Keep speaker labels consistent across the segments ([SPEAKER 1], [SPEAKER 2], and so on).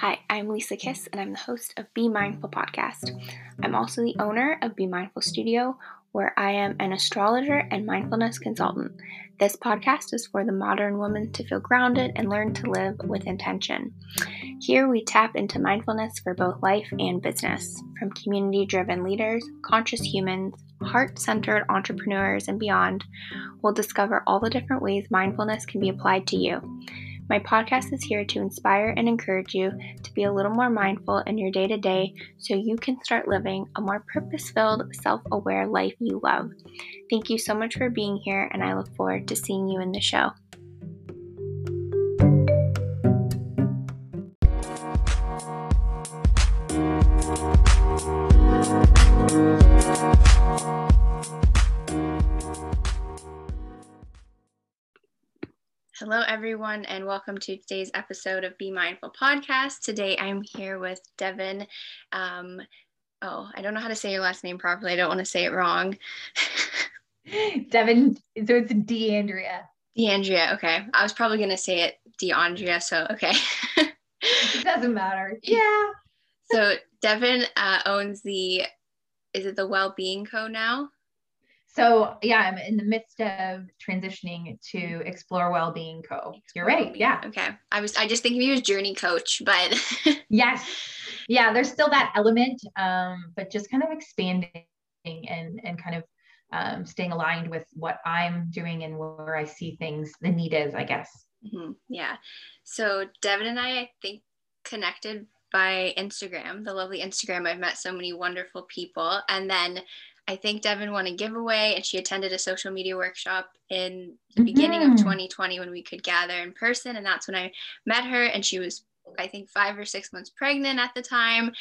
[SPEAKER 1] Hi, I'm Lisa Kiss, and I'm the host of Be Mindful podcast. I'm also the owner of Be Mindful Studio, where I am an astrologer and mindfulness consultant. This podcast is for the modern woman to feel grounded and learn to live with intention. Here we tap into mindfulness for both life and business, from community driven leaders, conscious humans, heart centered entrepreneurs, and beyond. We'll discover all the different ways mindfulness can be applied to you. My podcast is here to inspire and encourage you to be a little more mindful in your day to day so you can start living a more purpose filled, self aware life you love. Thank you so much for being here, and I look forward to seeing you in the show. Hello, everyone, and welcome to today's episode of Be Mindful Podcast. Today I'm here with Devin. Um, oh, I don't know how to say your last name properly. I don't want to say it wrong.
[SPEAKER 2] Devin, so it's DeAndrea.
[SPEAKER 1] DeAndrea, okay. I was probably going to say it DeAndrea, so okay.
[SPEAKER 2] it doesn't matter.
[SPEAKER 1] Yeah. so Devin uh, owns the, is it the Well-Being Co now?
[SPEAKER 2] So yeah, I'm in the midst of transitioning to Explore Wellbeing Co. You're right. Yeah.
[SPEAKER 1] Okay. I was I just think of you as journey coach, but
[SPEAKER 2] yes. Yeah, there's still that element, um, but just kind of expanding and and kind of um, staying aligned with what I'm doing and where I see things, the need is, I guess.
[SPEAKER 1] Mm-hmm. Yeah. So Devin and I, I think connected by Instagram, the lovely Instagram. I've met so many wonderful people. And then I think Devin won a giveaway and she attended a social media workshop in the mm-hmm. beginning of 2020 when we could gather in person. And that's when I met her. And she was, I think, five or six months pregnant at the time.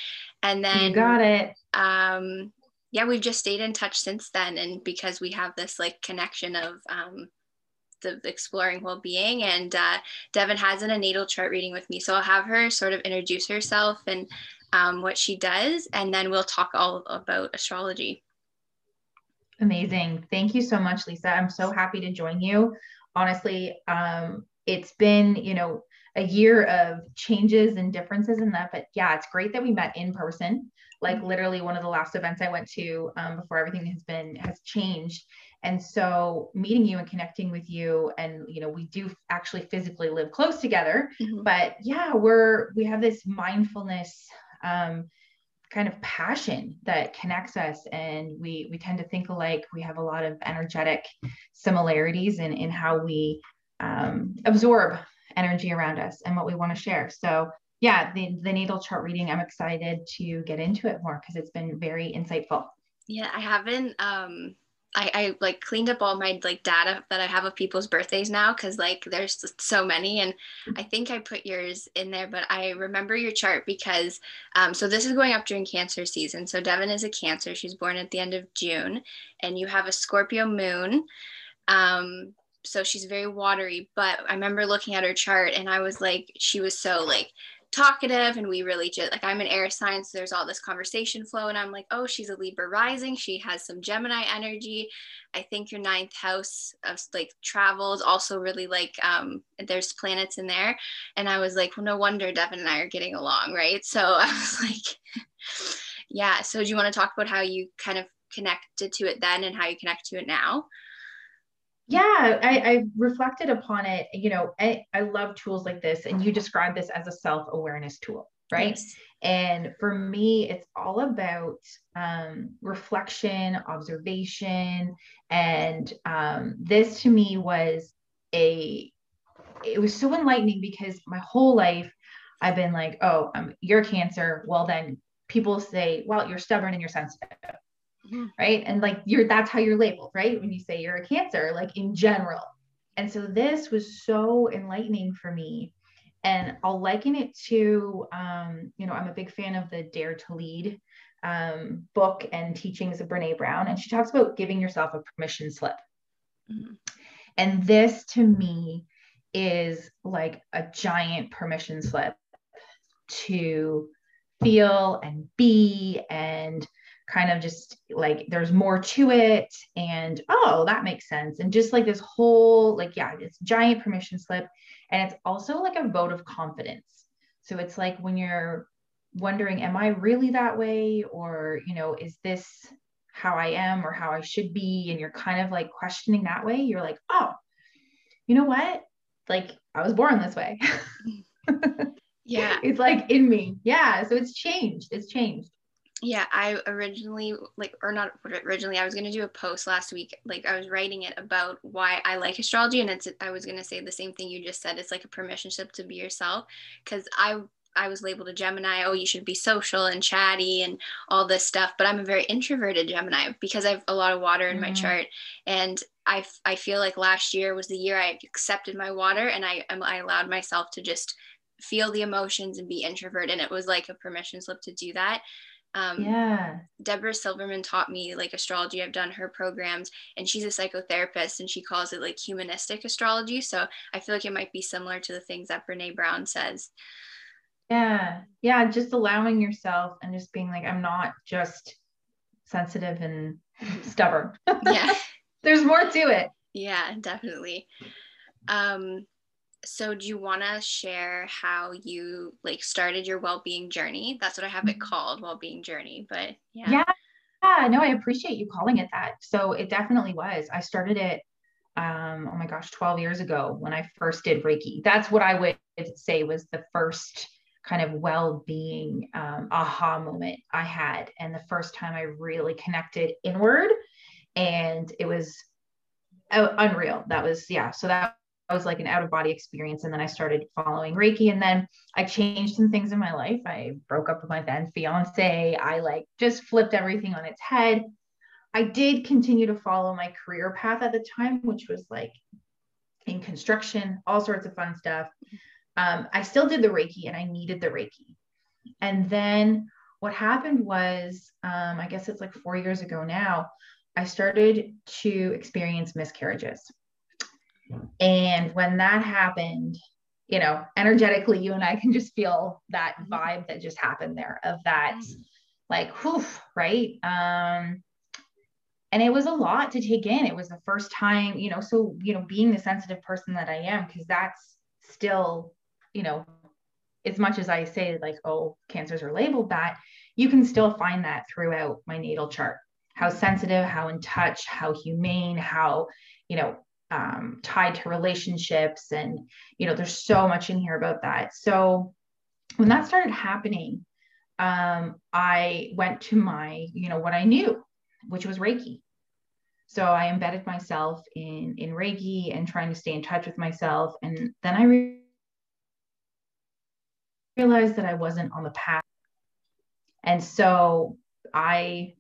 [SPEAKER 1] And then,
[SPEAKER 2] you got it.
[SPEAKER 1] Um, yeah, we've just stayed in touch since then. And because we have this like connection of, um, the exploring well-being and uh, devin has an a natal chart reading with me so i'll have her sort of introduce herself and um, what she does and then we'll talk all about astrology
[SPEAKER 2] Amazing. Thank you so much, Lisa. I'm so happy to join you. Honestly, um, it's been, you know, a year of changes and differences in that. But yeah, it's great that we met in person. Like literally one of the last events I went to um, before everything has been has changed. And so meeting you and connecting with you, and you know, we do actually physically live close together. Mm-hmm. But yeah, we're we have this mindfulness um, kind of passion that connects us and we we tend to think alike. We have a lot of energetic similarities in in how we um, absorb energy around us and what we want to share. So yeah the, the natal chart reading i'm excited to get into it more because it's been very insightful.
[SPEAKER 1] Yeah i haven't um I, I like cleaned up all my like data that I have of people's birthdays now because like there's so many and I think I put yours in there but I remember your chart because um, so this is going up during cancer season. So Devin is a cancer. She's born at the end of June and you have a Scorpio moon um, so she's very watery but I remember looking at her chart and I was like she was so like talkative and we really just like I'm an air sign so there's all this conversation flow and I'm like oh she's a Libra rising she has some Gemini energy. I think your ninth house of like travels also really like um there's planets in there. And I was like well no wonder Devin and I are getting along right? So I was like yeah so do you want to talk about how you kind of connected to it then and how you connect to it now
[SPEAKER 2] yeah I, I reflected upon it you know I, I love tools like this and you describe this as a self-awareness tool right? Yes. and for me it's all about um, reflection observation and um, this to me was a it was so enlightening because my whole life i've been like oh um, you're cancer. Well then people say well you're stubborn and you're sensitive mm-hmm. right? And like you're that's how you're labeled right? When you say you're a cancer like in general. And so this was so enlightening for me. And i'll liken it to um, you know i'm a big fan of the dare to lead um, book and teachings of brene brown. And she talks about giving yourself a permission slip. Mm-hmm. and this to me is like a giant permission slip to feel and be and kind of just like there's more to it and oh that makes sense and just like this whole like yeah this giant permission slip and it's also like a vote of confidence So it's like when you're wondering, am I really that way? Or, you know, is this how I am or how I should be? And you're kind of like questioning that way. You're like, oh, you know what? Like I was born this way.
[SPEAKER 1] yeah.
[SPEAKER 2] It's like in me. Yeah. So it's changed. It's changed
[SPEAKER 1] yeah i originally like or not originally i was going to do a post last week like i was writing it about why i like astrology and it's i was going to say the same thing you just said it's like a permission slip to be yourself because i i was labeled a gemini oh you should be social and chatty and all this stuff but i'm a very introverted gemini because i have a lot of water in mm-hmm. my chart and I, I feel like last year was the year i accepted my water and i i allowed myself to just feel the emotions and be introvert and it was like a permission slip to do that
[SPEAKER 2] um, yeah.
[SPEAKER 1] Debra Silverman taught me like astrology. I've done her programs and she's a psychotherapist and she calls it like humanistic astrology. So I feel like it might be similar to the things that Brene Brown says.
[SPEAKER 2] Yeah. Yeah. Just allowing yourself and just being like, I'm not just sensitive and stubborn.
[SPEAKER 1] yeah.
[SPEAKER 2] There's more to it.
[SPEAKER 1] Yeah, definitely. Um, so do you want to share how you like started your well-being journey? That's what i have it mm-hmm. called well-being journey but yeah.
[SPEAKER 2] Yeah. Yeah no i appreciate you calling it that. So it definitely was. I started it um oh my gosh 12 years ago when i first did reiki. That's what i would say was the first kind of well-being um, aha moment i had and the first time i really connected inward and it was uh, unreal. That was yeah so that was like an out of body experience. And then I started following Reiki. And then I changed some things in my life. I broke up with my then fiance. I like just flipped everything on its head. I did continue to follow my career path at the time, which was like in construction, all sorts of fun stuff. Um, I still did the Reiki and I needed the Reiki. And then what happened was, um, I guess it's like four years ago now, I started to experience miscarriages. And when that happened, you know, energetically, you and I can just feel that mm-hmm. vibe that just happened there of that, mm-hmm. like, whew, right? Um, and it was a lot to take in. It was the first time, you know, so, you know, being the sensitive person that I am, because that's still, you know, as much as I say, like, oh, cancers are labeled that, you can still find that throughout my natal chart. How sensitive, how in touch, how humane, how, you know, um, tied to relationships and you know there's so much in here about that. So when that started happening um, i went to my you know what i knew which was reiki. So i embedded myself in in reiki and trying to stay in touch with myself. And then i re- realized that i wasn't on the path. And so i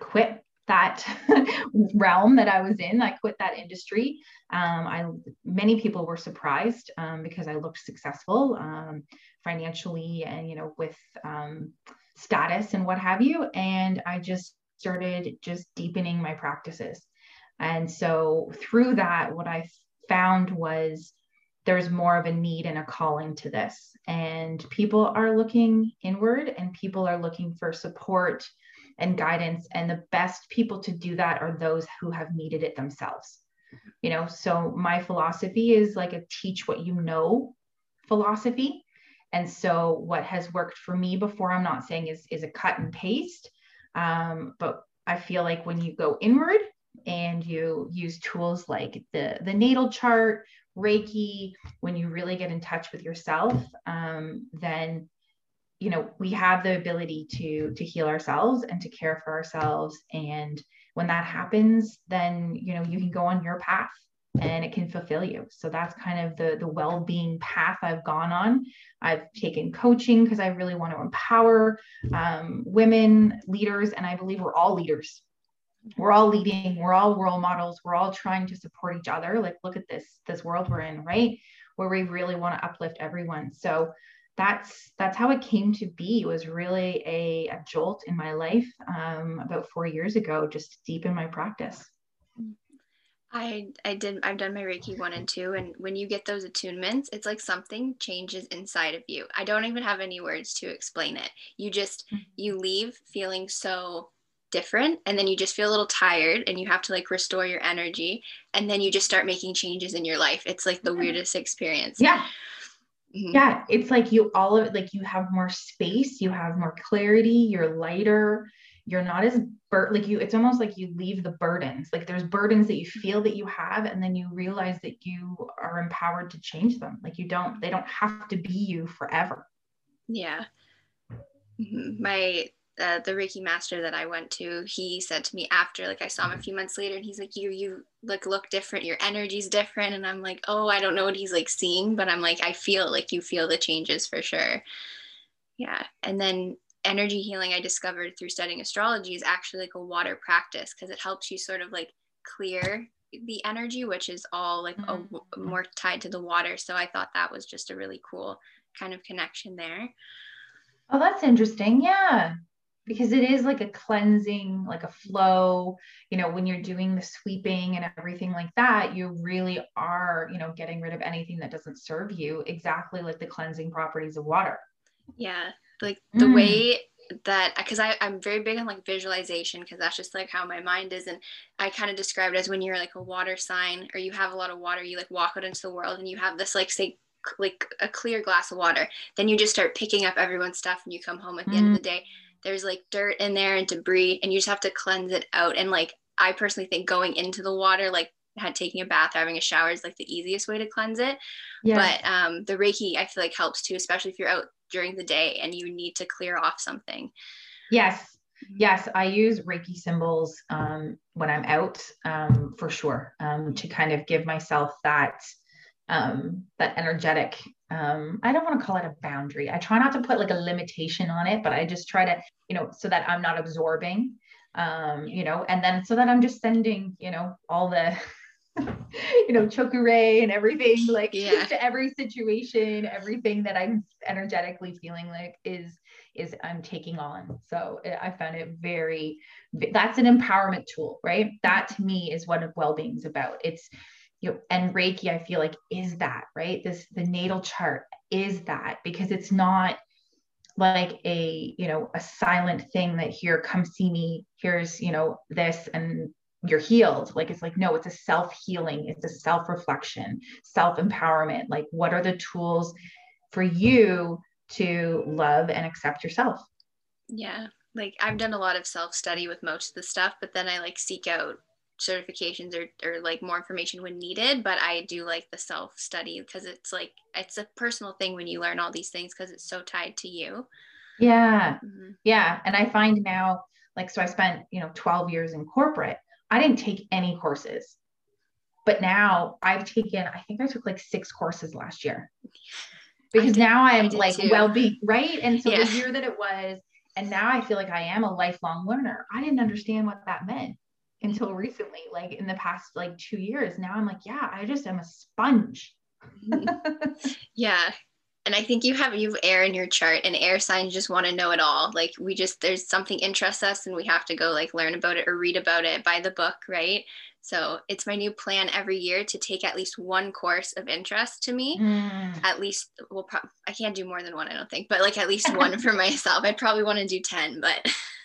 [SPEAKER 2] quit that realm that I was in. I quit that industry. Um, I many people were surprised um, because I looked successful um, financially and you know with um, status and what have you. And I just started just deepening my practices. And so through that, what I found was there's more of a need and a calling to this. And people are looking inward and people are looking for support and guidance. And the best people to do that are those who have needed it themselves. You know, so my philosophy is like a teach what you know philosophy. And so what has worked for me before, I'm not saying is, is a cut and paste, um, but I feel like when you go inward and you use tools like the, the natal chart, Reiki, when you really get in touch with yourself, um, then you know we have the ability to to heal ourselves and to care for ourselves. And when that happens then you know you can go on your path and it can fulfill you. So that's kind of the the well-being path i've gone on. I've taken coaching because i really want to empower um, women leaders. And i believe we're all leaders. We're all leading. We're all role models. We're all trying to support each other. Like look at this this world we're in right? Where we really want to uplift everyone. So that's that's how it came to be. It was really a, a jolt in my life um, about four years ago, just deep in my practice.
[SPEAKER 1] I I did I've done my Reiki one and two, and when you get those attunements, it's like something changes inside of you. I don't even have any words to explain it. You just mm-hmm. you leave feeling so different and then you just feel a little tired and you have to like restore your energy and then you just start making changes in your life it's like the weirdest experience
[SPEAKER 2] yeah Mm-hmm. Yeah, it's like you all of it, like you have more space, you have more clarity, you're lighter, you're not as bur- like you it's almost like you leave the burdens like there's burdens that you feel that you have and then you realize that you are empowered to change them like you don't they don't have to be you forever
[SPEAKER 1] yeah mm-hmm. my uh, the reiki master that i went to he said to me after like i saw him a few months later and he's like you you like look different your energy's different and i'm like oh i don't know what he's like seeing but i'm like i feel like you feel the changes for sure yeah and then energy healing I discovered through studying astrology is actually like a water practice because it helps you sort of like clear the energy, which is all like mm-hmm. a, more tied to the water. So I thought that was just a really cool kind of connection there.
[SPEAKER 2] Oh, that's interesting. Yeah. Because it is like a cleansing, like a flow. You know, when you're doing the sweeping and everything like that, you really are, you know, getting rid of anything that doesn't serve you, exactly like the cleansing properties of water.
[SPEAKER 1] Yeah like the mm. way that because I'm very big on like visualization because that's just like how my mind is and I kind of describe it as when you're like a water sign or you have a lot of water you like walk out into the world and you have this like say like a clear glass of water then you just start picking up everyone's stuff and you come home at the mm. end of the day there's like dirt in there and debris and you just have to cleanse it out and like I personally think going into the water like had taking a bath or having a shower is like the easiest way to cleanse it. Yes. But um, the Reiki I feel like helps too, especially if you're out during the day and you need to clear off something.
[SPEAKER 2] Yes. Yes, I use Reiki symbols um, when I'm out um, for sure um, to kind of give myself that um, that energetic. Um, I don't want to call it a boundary. I try not to put like a limitation on it, but I just try to, you know, so that I'm not absorbing, um, you know, and then so that I'm just sending, you know, all the you know, Cho Ku Rei and everything, like yeah. to every situation, everything that I'm energetically feeling like is is I'm taking on. So eh, I found it very that's an empowerment tool, right? That to me is what well-being is about. It's you know, and Reiki, I feel like is that, right? This the natal chart is that because it's not like a you know a silent thing that here come see me. Here's you know this and you're healed. Like it's like no it's a self healing it's a self reflection self empowerment like what are the tools for you to love and accept yourself?
[SPEAKER 1] Yeah. Like i've done a lot of self study with most of the stuff but then i like seek out certifications or, or like more information when needed but i do like the self study because it's like it's a personal thing when you learn all these things because it's so tied to you
[SPEAKER 2] yeah mm-hmm. yeah and i find now like so i spent you know 12 years in corporate I didn't take any courses. But now I've taken, I think I took like six courses last year because did, now I'm like well being, right? And so yeah. the year that it was, and now I feel like I am a lifelong learner. I didn't understand what that meant until recently, like in the past like two years. Now I'm like, yeah, I just am a sponge.
[SPEAKER 1] yeah and i think you have you have air in your chart and air signs just want to know it all like we just there's something interests us and we have to go like learn about it or read about it buy the book right so it's my new plan every year to take at least one course of interest to me mm. at least well pro- i can't do more than one i don't think but like at least one for myself i'd probably want to do 10 but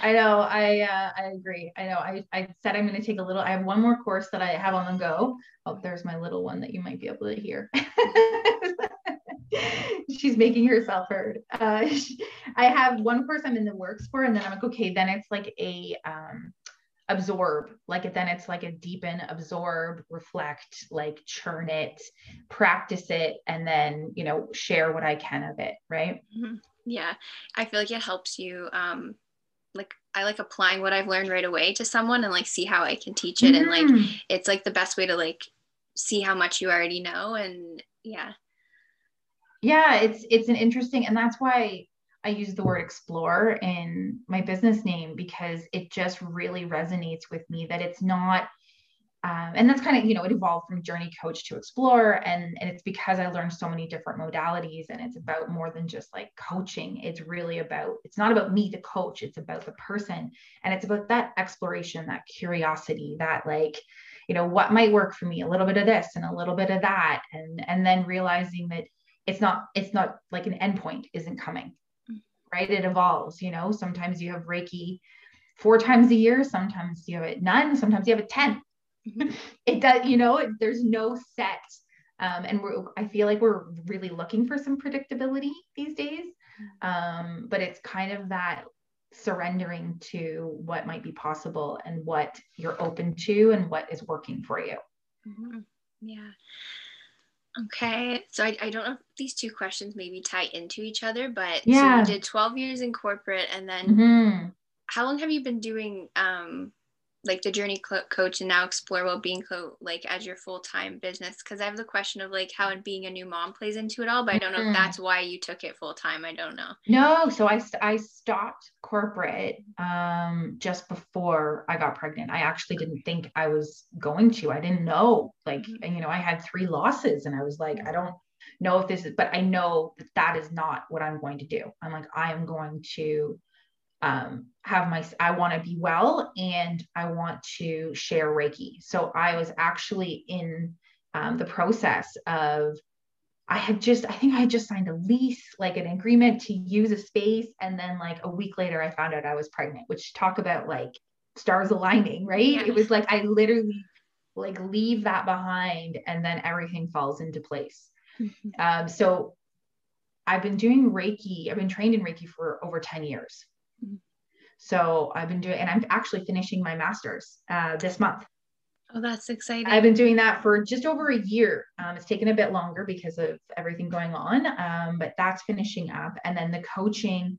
[SPEAKER 2] I know. I uh, I agree. I know. I, I said I'm going to take a little. I have one more course that I have on the go. Oh, there's my little one that you might be able to hear. she's making herself heard. Uh, I have one course I'm in the works for, and then I'm like, okay, then it's like a um, absorb, like it, then it's like a deepen, absorb, reflect, like churn it, practice it, and then you know share what I can of it, right?
[SPEAKER 1] Mm-hmm. Yeah, I feel like it helps you. Um, like I like applying what I've learned right away to someone and like see how I can teach it, and like mm. it's like the best way to like see how much you already know, and yeah
[SPEAKER 2] yeah it's it's an interesting and that's why i use the word explore in my business name because it just really resonates with me that it's not um, and that's kind of you know it evolved from journey coach to explore and and it's because i learned so many different modalities and it's about more than just like coaching. It's really about it's not about me the coach it's about the person and it's about that exploration that curiosity that like you know what might work for me a little bit of this and a little bit of that and and then realizing that it's not it's not like an endpoint isn't coming right? It evolves you know? Sometimes you have reiki four times a year sometimes you have it none sometimes you have it 10 mm-hmm. it does you know there's no set Um, and I feel like we're really looking for some predictability these days. Um, but it's kind of that surrendering to what might be possible and what you're open to and what is working for you.
[SPEAKER 1] Mm-hmm. Yeah. Okay. So I, I don't know if these two questions maybe tie into each other, but yeah. so you did 12 years in corporate and then mm-hmm. how long have you been doing um, like the journey coach and now explore well-being coach like as your full-time business? Because i have the question of like how being a new mom plays into it all but i don't know mm-hmm. if that's why you took it full-time i don't know.
[SPEAKER 2] No so i i stopped corporate um just before i got pregnant. I actually didn't think i was going to. I didn't know like mm-hmm. you know i had three losses and i was like i don't know if this is but i know that that is not what i'm going to do. I'm like i am going to um, have my i want to be well and i want to share reiki so i was actually in um, the process of i had just i think i had just signed a lease like an agreement to use a space and then like a week later i found out i was pregnant which talk about like stars aligning right yeah. it was like i literally like leave that behind and then everything falls into place mm-hmm. um, so i've been doing reiki i've been trained in reiki for over 10 years so I've been doing, and I'm actually finishing my master's uh, this month.
[SPEAKER 1] Oh, that's exciting.
[SPEAKER 2] I've been doing that for just over a year. Um, it's taken a bit longer because of everything going on, um, but that's finishing up. And then the coaching,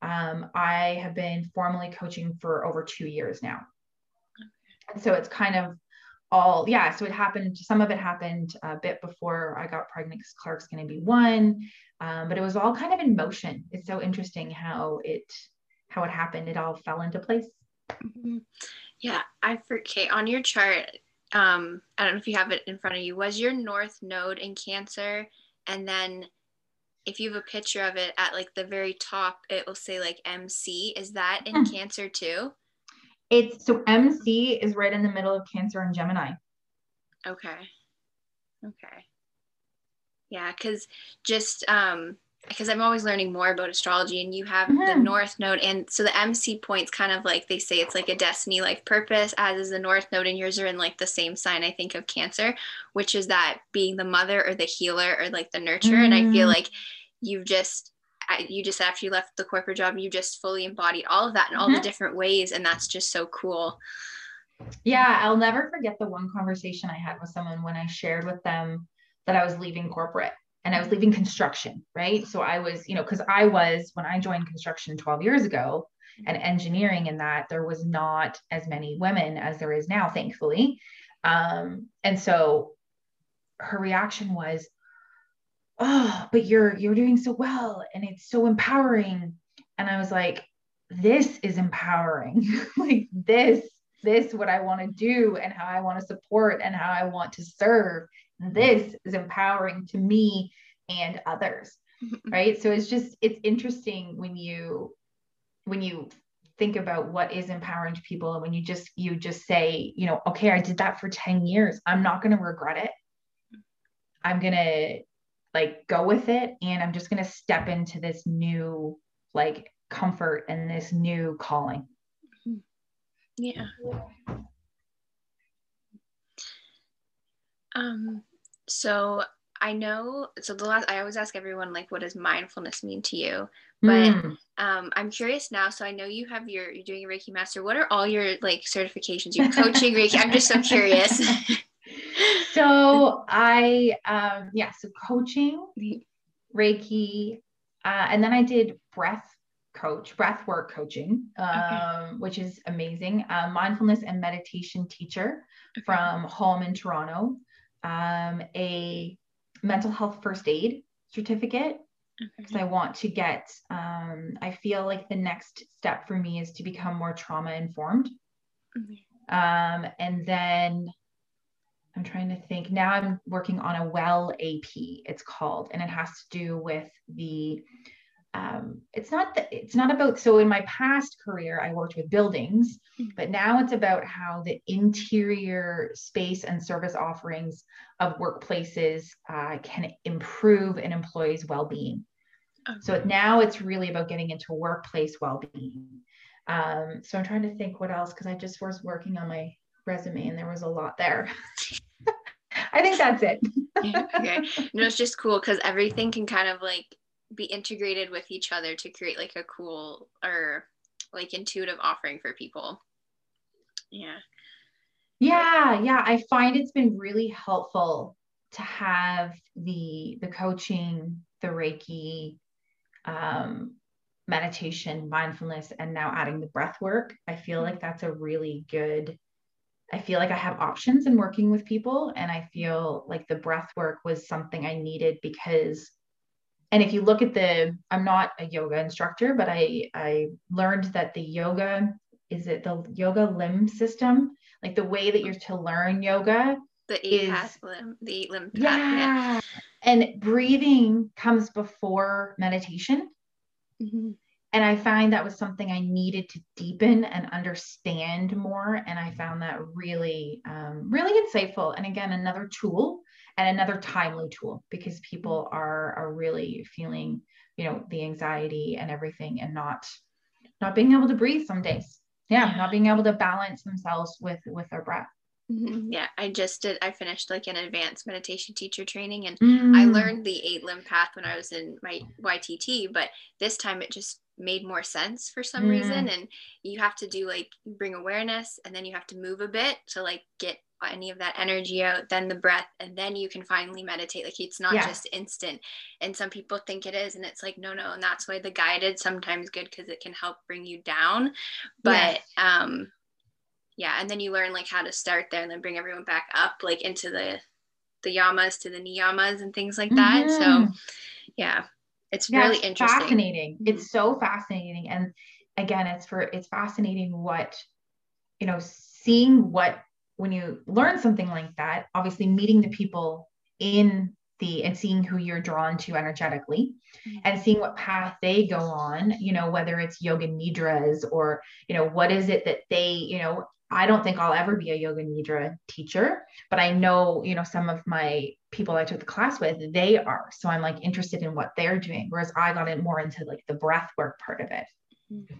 [SPEAKER 2] um, I have been formally coaching for over two years now. Okay. So it's kind of all, yeah. So it happened, some of it happened a bit before I got pregnant because Clark's going to be one. Um, but it was all kind of in motion. It's so interesting how it how it happened, it all fell into place.
[SPEAKER 1] Mm-hmm. Yeah, I forget on your chart. Um, I don't know if you have it in front of you. Was your North Node in Cancer, and then if you have a picture of it at like the very top, it will say like MC. Is that in mm. Cancer too?
[SPEAKER 2] It's so MC is right in the middle of Cancer and Gemini.
[SPEAKER 1] Okay. Okay. Yeah, because just um because I'm always learning more about astrology and you have mm-hmm. the north node and so the MC points kind of like they say it's like a destiny life purpose as is the north node and yours are in like the same sign I think of cancer which is that being the mother or the healer or like the nurturer mm-hmm. and I feel mm-hmm. like you've just you just after you left the corporate job you just fully embodied all of that in all mm-hmm. the different ways and that's just so cool
[SPEAKER 2] yeah I'll never forget the one conversation I had with someone when I shared with them that I was leaving corporate and I was leaving construction, right? So I was, you know, because I was, when I joined construction 12 years ago and engineering in that, there was not as many women as there is now, thankfully. Um, and so her reaction was, oh, but you're you're doing so well and it's so empowering. And I was like, this is empowering. like this, this what I want to do and how I want to support and how I want to serve this is empowering to me and others right? So it's just it's interesting when you when you think about what is empowering to people and when you just you just say you know okay i did that for 10 years. I'm not going to regret it. I'm going to like go with it and i'm just going to step into this new like comfort and this new calling.
[SPEAKER 1] Yeah. Um, so I know, so the last, I always ask everyone, like, what does mindfulness mean to you? But mm. um, I'm curious now. So I know you have your, you're doing a Reiki master. What are all your like certifications? You're coaching Reiki. I'm just so curious.
[SPEAKER 2] so I, um, yeah, so coaching Reiki, uh, and then I did breath coach, breath work coaching, um, okay. which is amazing. Uh, mindfulness and meditation teacher okay. from home in Toronto um, a mental health first aid certificate because okay. I want to get, um, I feel like the next step for me is to become more trauma informed. Um, and then I'm trying to think now I'm working on a well AP, it's called, and it has to do with the um, it's not that it's not about so in my past career i worked with buildings mm-hmm. but now it's about how the interior space and service offerings of workplaces uh, can improve an employee's well-being okay. so now it's really about getting into workplace well-being um, so i'm trying to think what else because i just was working on my resume and there was a lot there i think that's it
[SPEAKER 1] yeah, okay. No, it's just cool because everything can kind of like be integrated with each other to create like a cool or like intuitive offering for people. Yeah.
[SPEAKER 2] Yeah, yeah. I find it's been really helpful to have the the coaching, the Reiki, um, meditation, mindfulness, and now adding the breath work. I feel like that's a really good. I feel like I have options in working with people, and I feel like the breath work was something I needed because and if you look at the i'm not a yoga instructor but i i learned that the yoga is it the yoga limb system like the way that you're to learn yoga
[SPEAKER 1] the eight is, path limb the eight limb path,
[SPEAKER 2] yeah. yeah. and breathing comes before meditation mm-hmm. and i find that was something i needed to deepen and understand more and i found that really um, really insightful and again another tool and another timely tool because people are are really feeling you know the anxiety and everything and not not being able to breathe some days yeah, yeah. not being able to balance themselves with with their breath
[SPEAKER 1] mm-hmm. yeah i just did i finished like an advanced meditation teacher training and mm. i learned the eight limb path when i was in my ytt but this time it just made more sense for some mm. reason and you have to do like bring awareness and then you have to move a bit to like get any of that energy out, then the breath, and then you can finally meditate. Like it's not yeah. just instant. And some people think it is, and it's like, no, no. And that's why the guided sometimes good because it can help bring you down. But um yeah, and then you learn like how to start there and then bring everyone back up like into the the yamas to the niyamas and things like that. Mm-hmm. So yeah, it's yeah, really it's interesting.
[SPEAKER 2] Fascinating. Mm-hmm. It's so fascinating. And again, it's for it's fascinating what you know, seeing what when you learn something like that, obviously meeting the people in the and seeing who you're drawn to energetically mm-hmm. and seeing what path they go on, you know, whether it's yoga nidras or, you know, what is it that they, you know, I don't think I'll ever be a yoga nidra teacher, but I know, you know, some of my people I took the class with, they are. So I'm like interested in what they're doing. Whereas I got in more into like the breath work part of it. Mm-hmm.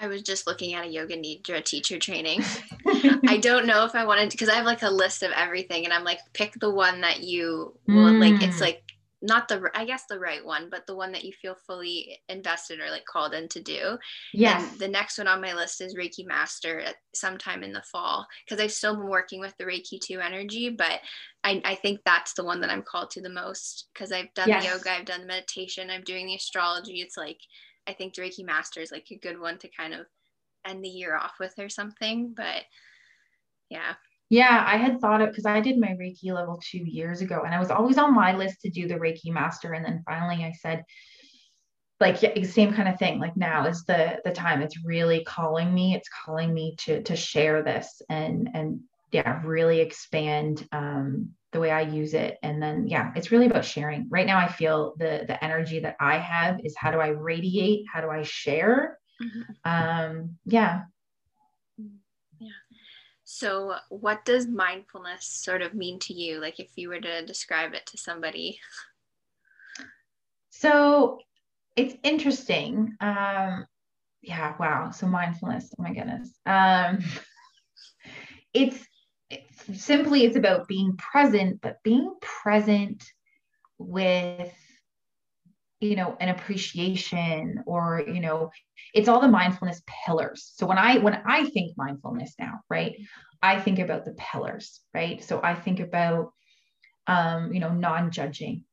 [SPEAKER 1] I was just looking at a yoga nidra teacher training. I don't know if I wanted because I have like a list of everything, and I'm like, pick the one that you will mm. like. It's mm. like not the I guess the right one, but the one that you feel fully invested or like called in to do.
[SPEAKER 2] Yes.
[SPEAKER 1] And the next one on my list is Reiki Master at sometime in the fall because I've still been working with the Reiki 2 energy, but I, I think that's the one that I'm called to the most because I've done yes. yoga, I've done the meditation, I'm doing the astrology. It's like I think Master is like a good one to kind of end the year off with or something. But yeah.
[SPEAKER 2] Yeah, I had thought it because I did my Reiki level two years ago, and I was always on my list to do the Reiki Master. And then finally, I said, like same kind of thing. Like now is the the time. It's really calling me. It's calling me to to share this and and yeah, really expand um, the way I use it. And then, yeah, it's really about sharing. Right now, I feel the the energy that I have is how do I radiate? How do I share? Mm-hmm. Um, yeah.
[SPEAKER 1] Yeah. So, what does mindfulness sort of mean to you? Like, if you were to describe it to somebody.
[SPEAKER 2] So, it's interesting. Um, yeah. Wow. So mindfulness. Oh my goodness. Um, it's simply it's about being present, but being present with you know an appreciation or you know it's all the mindfulness pillars. So when i when i think mindfulness now right i think about the pillars right? So i think about um you know non-judging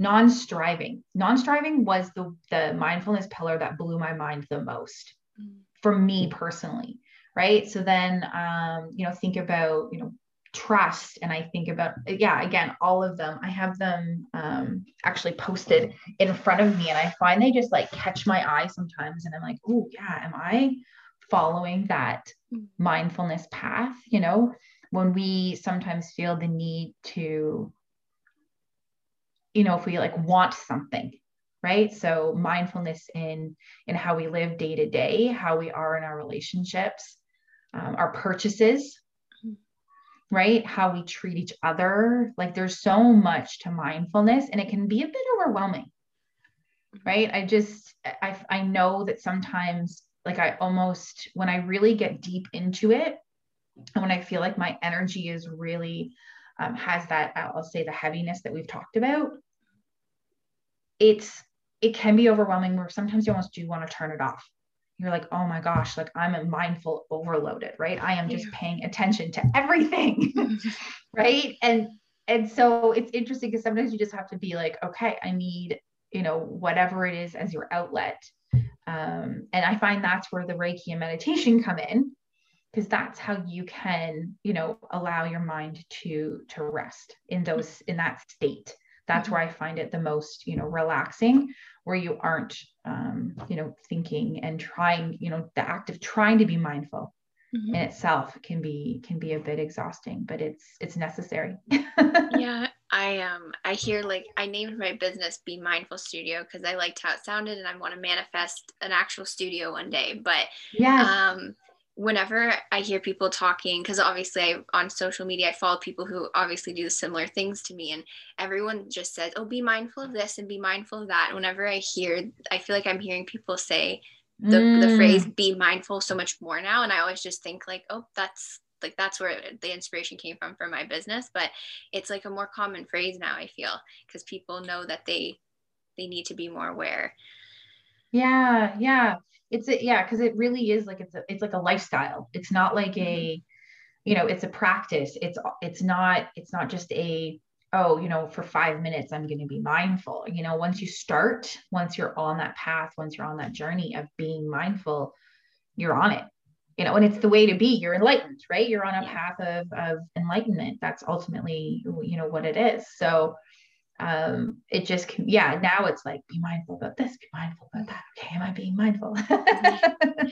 [SPEAKER 2] non-striving. Non-striving was the the mindfulness pillar that blew my mind the most mm. for me personally right? So then um, you know think about you know trust and i think about yeah again all of them. I have them um, actually posted in front of me and i find they just like catch my eye sometimes and i'm like oh yeah am i following that mindfulness path? You know when we sometimes feel the need to you know if we like want something right? So mindfulness in in how we live day to day how we are in our relationships um, our purchases, right? How we treat each other. Like there's so much to mindfulness and it can be a bit overwhelming, right? I just, I, I know that sometimes, like, I almost, when I really get deep into it, and when I feel like my energy is really um, has that I'll say the heaviness that we've talked about, it's it can be overwhelming where sometimes you almost do want to turn it off. You're like, oh my gosh, like I'm a mindful overloaded, right? I am just yeah. paying attention to everything, right? And and so it's interesting because sometimes you just have to be like, okay, I need, you know, whatever it is as your outlet. Um, and I find that's where the Reiki and meditation come in because that's how you can you know allow your mind to to rest in those in that state that's mm-hmm. where i find it the most you know relaxing where you aren't um, you know thinking and trying you know the act of trying to be mindful mm-hmm. in itself can be can be a bit exhausting but it's it's necessary
[SPEAKER 1] yeah i um i hear like i named my business be mindful studio because i liked how it sounded and i want to manifest an actual studio one day but yeah um whenever I hear people talking, because obviously I, on social media I follow people who obviously do similar things to me, and everyone just says, "Oh, be mindful of this and be mindful of that." Whenever I hear, I feel like I'm hearing people say the mm. the phrase "be mindful" so much more now, and I always just think like, "Oh, that's like that's where the inspiration came from for my business." But it's like a more common phrase now. I feel because people know that they they need to be more aware.
[SPEAKER 2] Yeah, yeah it's a, yeah because it really is like it's a, it's like a lifestyle. It's not like a mm-hmm. you know it's a practice. It's it's not it's not just a oh you know for five minutes i'm going to be mindful. You know once you start once you're on that path once you're on that journey of being mindful you're on it. You know and it's the way to be. You're enlightened right? You're on a path of of enlightenment. That's ultimately you know what it is. So um, it just can, yeah, now it's like be mindful about this, be mindful about that. Okay, am I being mindful?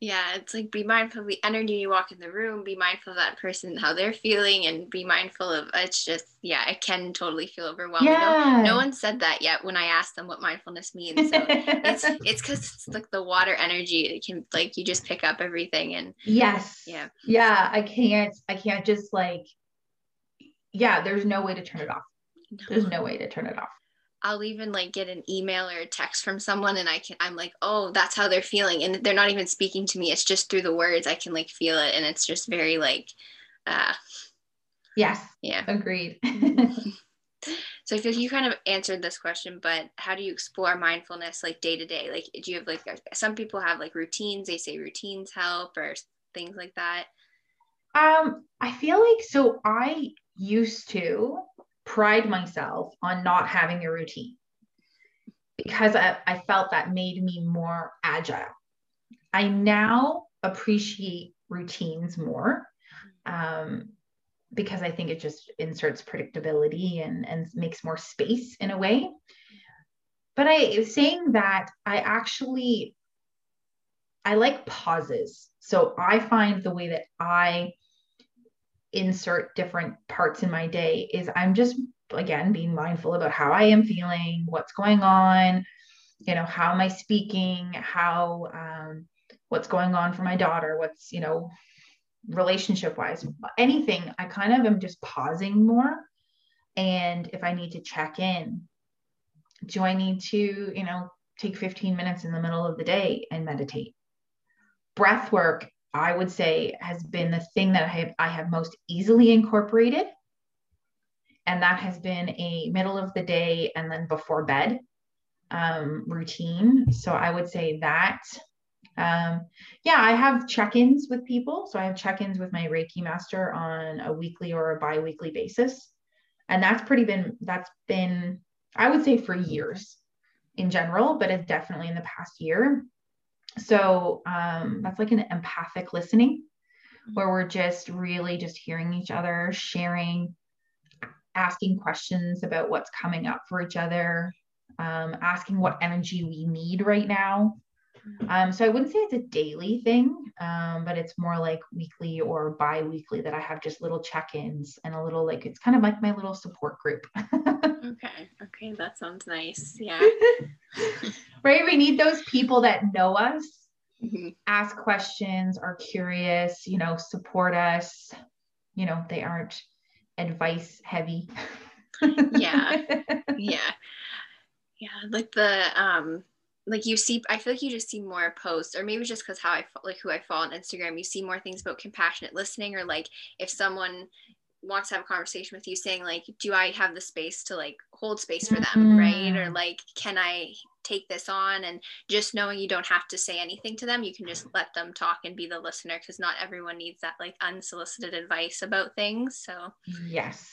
[SPEAKER 1] yeah, it's like be mindful of the energy you walk in the room, be mindful of that person, how they're feeling, and be mindful of it's just, yeah, it can totally feel overwhelming. Yeah. No, no one said that yet when I asked them what mindfulness means. So it's it's because it's like the water energy. It can like you just pick up everything and
[SPEAKER 2] yes. Yeah. Yeah. I can't, I can't just like, yeah, there's no way to turn it off there's no way to turn it off.
[SPEAKER 1] I'll even like get an email or a text from someone and I can I'm like, "Oh, that's how they're feeling." And they're not even speaking to me. It's just through the words I can like feel it and it's just very like uh
[SPEAKER 2] Yes.
[SPEAKER 1] Yeah.
[SPEAKER 2] Agreed.
[SPEAKER 1] so I feel you kind of answered this question, but how do you explore mindfulness like day to day? Like do you have like some people have like routines, they say routines help or things like that?
[SPEAKER 2] Um, I feel like so I used to pride myself on not having a routine because I, I felt that made me more agile. I now appreciate routines more um, because I think it just inserts predictability and, and makes more space in a way. But I saying that I actually I like pauses. So I find the way that I insert different parts in my day is I'm just again being mindful about how I am feeling, what's going on, you know, how am I speaking, how um, what's going on for my daughter, what's you know, relationship wise, anything. I kind of am just pausing more, and if I need to check in, do I need to you know take 15 minutes in the middle of the day and meditate? Breath work I would say has been the thing that I have, I have most easily incorporated. And that has been a middle of the day and then before bed um, routine. So I would say that. Um, yeah, I have check ins with people. So I have check ins with my Reiki master on a weekly or a bi weekly basis. And that's pretty been, that's been, I would say for years in general, but it's definitely in the past year so um, that's like an empathic listening where we're just really just hearing each other sharing asking questions about what's coming up for each other um, asking what energy we need right now. Um, so i wouldn't say it's a daily thing um, but it's more like weekly or bi-weekly that i have just little check-ins and a little like it's kind of like my little support group
[SPEAKER 1] okay okay that sounds nice yeah
[SPEAKER 2] right? We need those people that know us, mm-hmm. ask questions, are curious, you know, support us. You know, they aren't advice heavy.
[SPEAKER 1] yeah. Yeah. Yeah. Like the, um, like you see, I feel like you just see more posts, or maybe just because how I like who I follow on Instagram, you see more things about compassionate listening, or like if someone wants to have a conversation with you saying like do i have the space to like hold space for them mm-hmm. right? Or like can i take this on? And just knowing you don't have to say anything to them you can just let them talk and be the listener because not everyone needs that like unsolicited advice about things so.
[SPEAKER 2] Yes.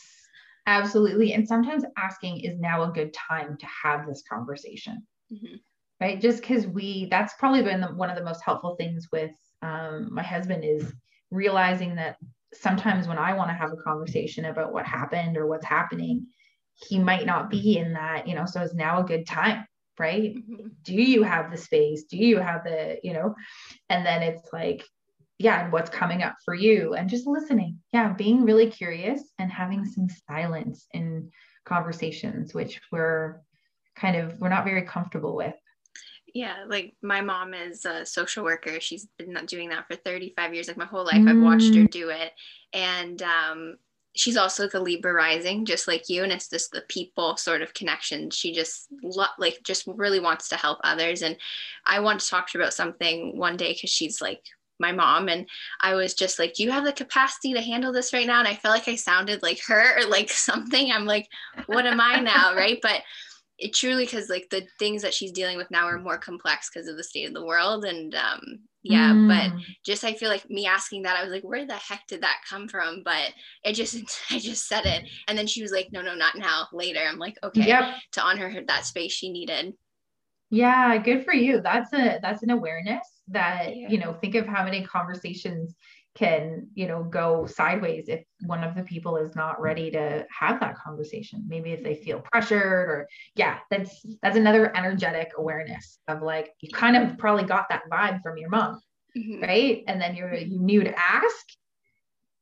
[SPEAKER 2] Absolutely. And sometimes asking is now a good time to have this conversation. Mm-hmm. right? Just because we that's probably been the, one of the most helpful things with um, my husband is realizing that sometimes when I want to have a conversation about what happened or what's happening, he might not be in that, you know, so it's now a good time, right? Mm-hmm. Do you have the space? Do you have the, you know, and then it's like, yeah, and what's coming up for you and just listening. Yeah, being really curious and having some silence in conversations, which we're kind of, we're not very comfortable with.
[SPEAKER 1] Yeah, like my mom is a social worker. She's been doing that for 35 years. Like my whole life, mm. I've watched her mm. do it. And um, she's also the Libra rising, just like you. And it's just the people sort of connection. She just lo- like just really wants to help others. And I want to talk to her about something one day because she's like my mom and I was just like, Do you have the capacity to handle this right now? And I felt like I sounded like her or like something. I'm like, what am I now? right. But it truly because like the things that she's dealing with now are more complex because of the state of the world and um yeah mm. but just i feel like me asking that i was like where the heck did that come from but it just i just said it and then she was like no no not now later i'm like okay yep. to honor her that space she needed
[SPEAKER 2] yeah good for you that's a that's an awareness that yeah. you know think of how many conversations can you know go sideways if one of the people is not ready to have that conversation. Maybe if they feel pressured or yeah that's that's another energetic awareness of like you kind of probably got that vibe from your mom mm-hmm. right? And then you're you knew to ask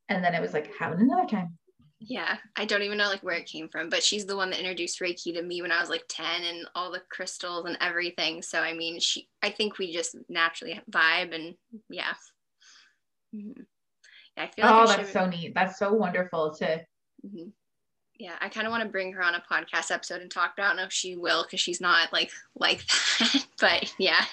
[SPEAKER 2] and then it was like have another time.
[SPEAKER 1] Yeah i don't even know like where it came from but she's the one that introduced reiki to me when i was like 10 and all the crystals and everything. So i mean she i think we just naturally vibe and yeah
[SPEAKER 2] Mm-hmm. Yeah, I feel like oh, that's should... so neat. That's so wonderful to.
[SPEAKER 1] Mm-hmm. Yeah, I kind of want to bring her on a podcast episode and talk. But I don't know if she will because she's not like like that. but yeah.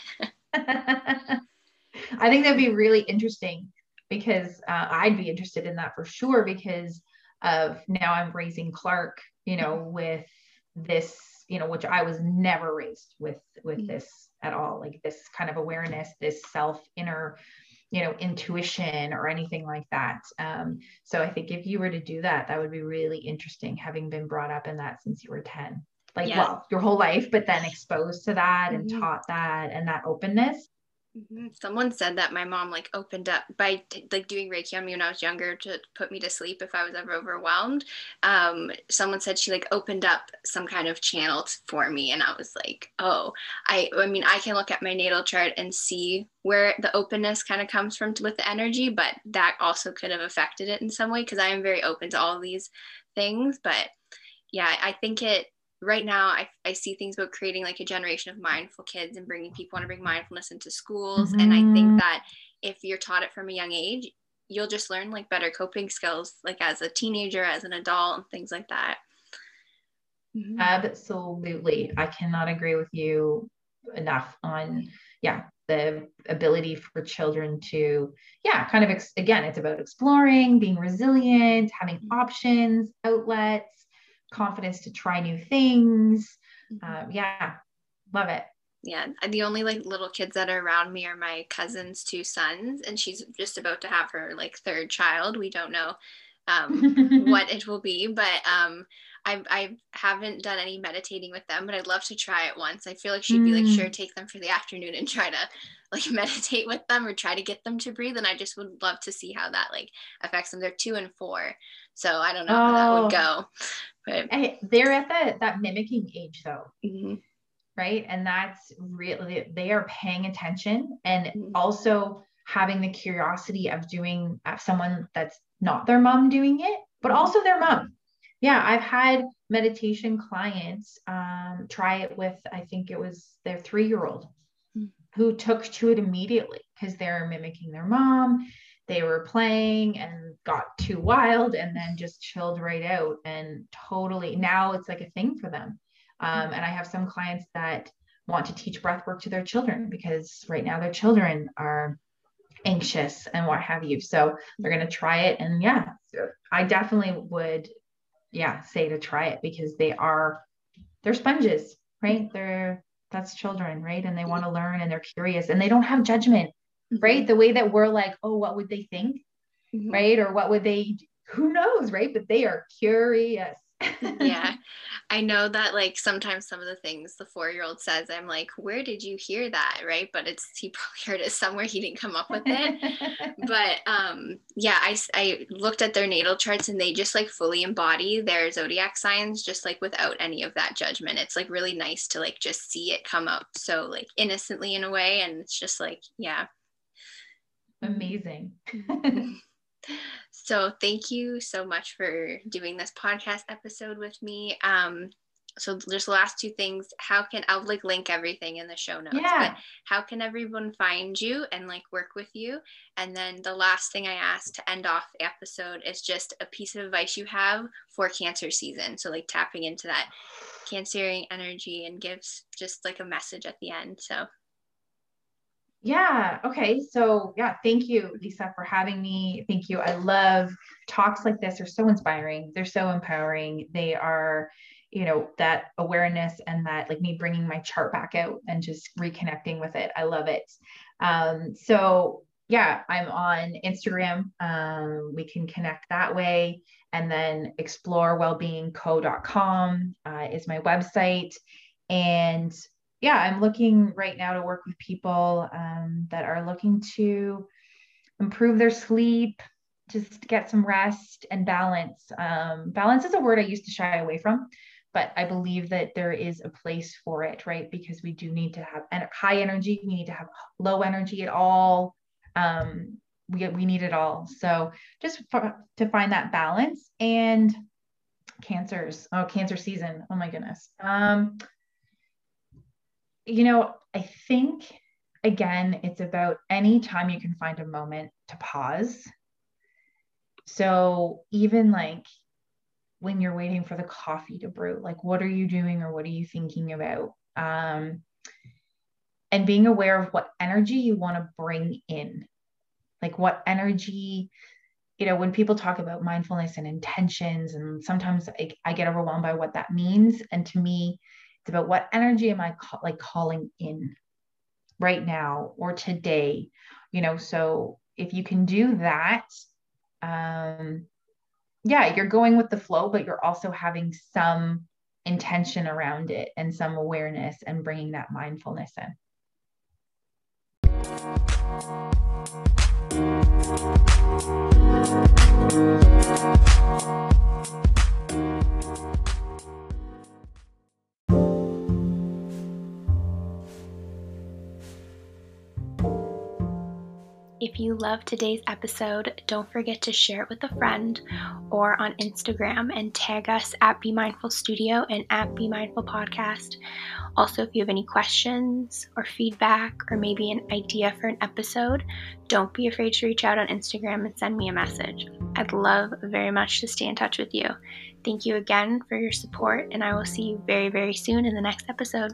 [SPEAKER 2] I think that'd be really interesting because uh, I'd be interested in that for sure because of now I'm raising Clark, you know, mm-hmm. with this, you know, which I was never raised with with mm-hmm. this at all, like this kind of awareness, this self inner you know intuition or anything like that um, so i think if you were to do that that would be really interesting having been brought up in that since you were 10 like yeah. well your whole life but then exposed to that and mm-hmm. taught that and that openness
[SPEAKER 1] Mm-hmm. Someone said that my mom like opened up by t- like doing Reiki on me when I was younger to put me to sleep if I was ever overwhelmed. Um, someone said she like opened up some kind of channel t- for me, and I was like, oh, I I mean I can look at my natal chart and see where the openness kind of comes from t- with the energy, but that also could have affected it in some way because I am very open to all these things. But yeah, I think it right now I, I see things about creating like a generation of mindful kids and bringing people want to bring mindfulness into schools mm-hmm. and i think mm-hmm. that if you're taught it from a young age you'll just learn like better coping skills like as a teenager as an adult and things like that
[SPEAKER 2] mm-hmm. absolutely i cannot agree with you enough on yeah the ability for children to yeah kind of ex- again it's about exploring being resilient having mm-hmm. options outlets confidence to try new things. Um, yeah, love it.
[SPEAKER 1] Yeah, the only like little kids that are around me are my cousin's two sons, and she's just about to have her like third child. We don't know um, what it will be, but um, I, I haven't done any meditating with them, but I'd love to try it once. I feel like she'd be like, sure, mm. take them for the afternoon and try to like meditate with them or try to get them to breathe. And I just would love to see how that like affects them. They're two and four. So I don't know oh, how that would oh. go.
[SPEAKER 2] But they're at that that mimicking age though. Mm-hmm. Right. And that's really they are paying attention and mm-hmm. also having the curiosity of doing uh, someone that's not their mom doing it, but mm-hmm. also their mom. Yeah, I've had meditation clients um, try it with, I think it was their three year old mm. who took to it immediately because they're mimicking their mom they were playing and got too wild and then just chilled right out and totally now it's like a thing for them um, and i have some clients that want to teach breath work to their children because right now their children are anxious and what have you. So they're going to try it. And yeah, I definitely would, yeah, say to try it because they are, they're sponges, right? They're, that's children, right? And they want to learn and they're curious and they don't have judgment, mm-hmm. right? The way that we're like, oh, what would they think? Mm-hmm. Right. Or what would they, who knows, right? But they are curious
[SPEAKER 1] yeah. I know that like sometimes some of the things the four year old says, I'm like, where did you hear that? Right. But it's, he probably heard it somewhere. He didn't come up with it. but um, yeah, I, I looked at their natal charts and they just like fully embody their zodiac signs, just like without any of that judgment. It's like really nice to like just see it come up so like innocently in a way. And it's just like, yeah.
[SPEAKER 2] Amazing.
[SPEAKER 1] So thank you so much for doing this podcast episode with me. Um, so just the last two things how can i'll like link everything in the show notes yeah. but how can everyone find you and like work with you and then the last thing i asked to end off the episode is just a piece of advice you have for cancer season so like tapping into that cancerian energy and gives just like a message at the end so
[SPEAKER 2] yeah. Okay. So, yeah, thank you, Lisa, for having me. Thank you. I love talks like this. They're so inspiring. They're so empowering. They are, you know, that awareness and that like me bringing my chart back out and just reconnecting with it. I love it. Um, so, yeah, I'm on Instagram. Um, we can connect that way. And then explorewellbeingco.com uh, is my website. And yeah, I'm looking right now to work with people um, that are looking to improve their sleep, just get some rest and balance. Um, balance is a word I used to shy away from, but I believe that there is a place for it, right? Because we do need to have high energy, we need to have low energy at all. Um, we, we need it all. So just for, to find that balance and cancers. Oh, cancer season. Oh my goodness. Um, you know, I think again, it's about any time you can find a moment to pause. So even like when you're waiting for the coffee to brew, like what are you doing or what are you thinking about? Um, and being aware of what energy you want to bring in, like what energy, you know, when people talk about mindfulness and intentions, and sometimes I, I get overwhelmed by what that means. And to me, it's about what energy am I ca- like calling in right now or today, you know. So if you can do that, um, yeah, you're going with the flow, but you're also having some intention around it and some awareness and bringing that mindfulness in.
[SPEAKER 1] If you love today's episode, don't forget to share it with a friend or on Instagram and tag us at Be Mindful Studio and at Be Mindful Podcast. Also, if you have any questions or feedback or maybe an idea for an episode, don't be afraid to reach out on Instagram and send me a message. I'd love very much to stay in touch with you. Thank you again for your support, and I will see you very, very soon in the next episode.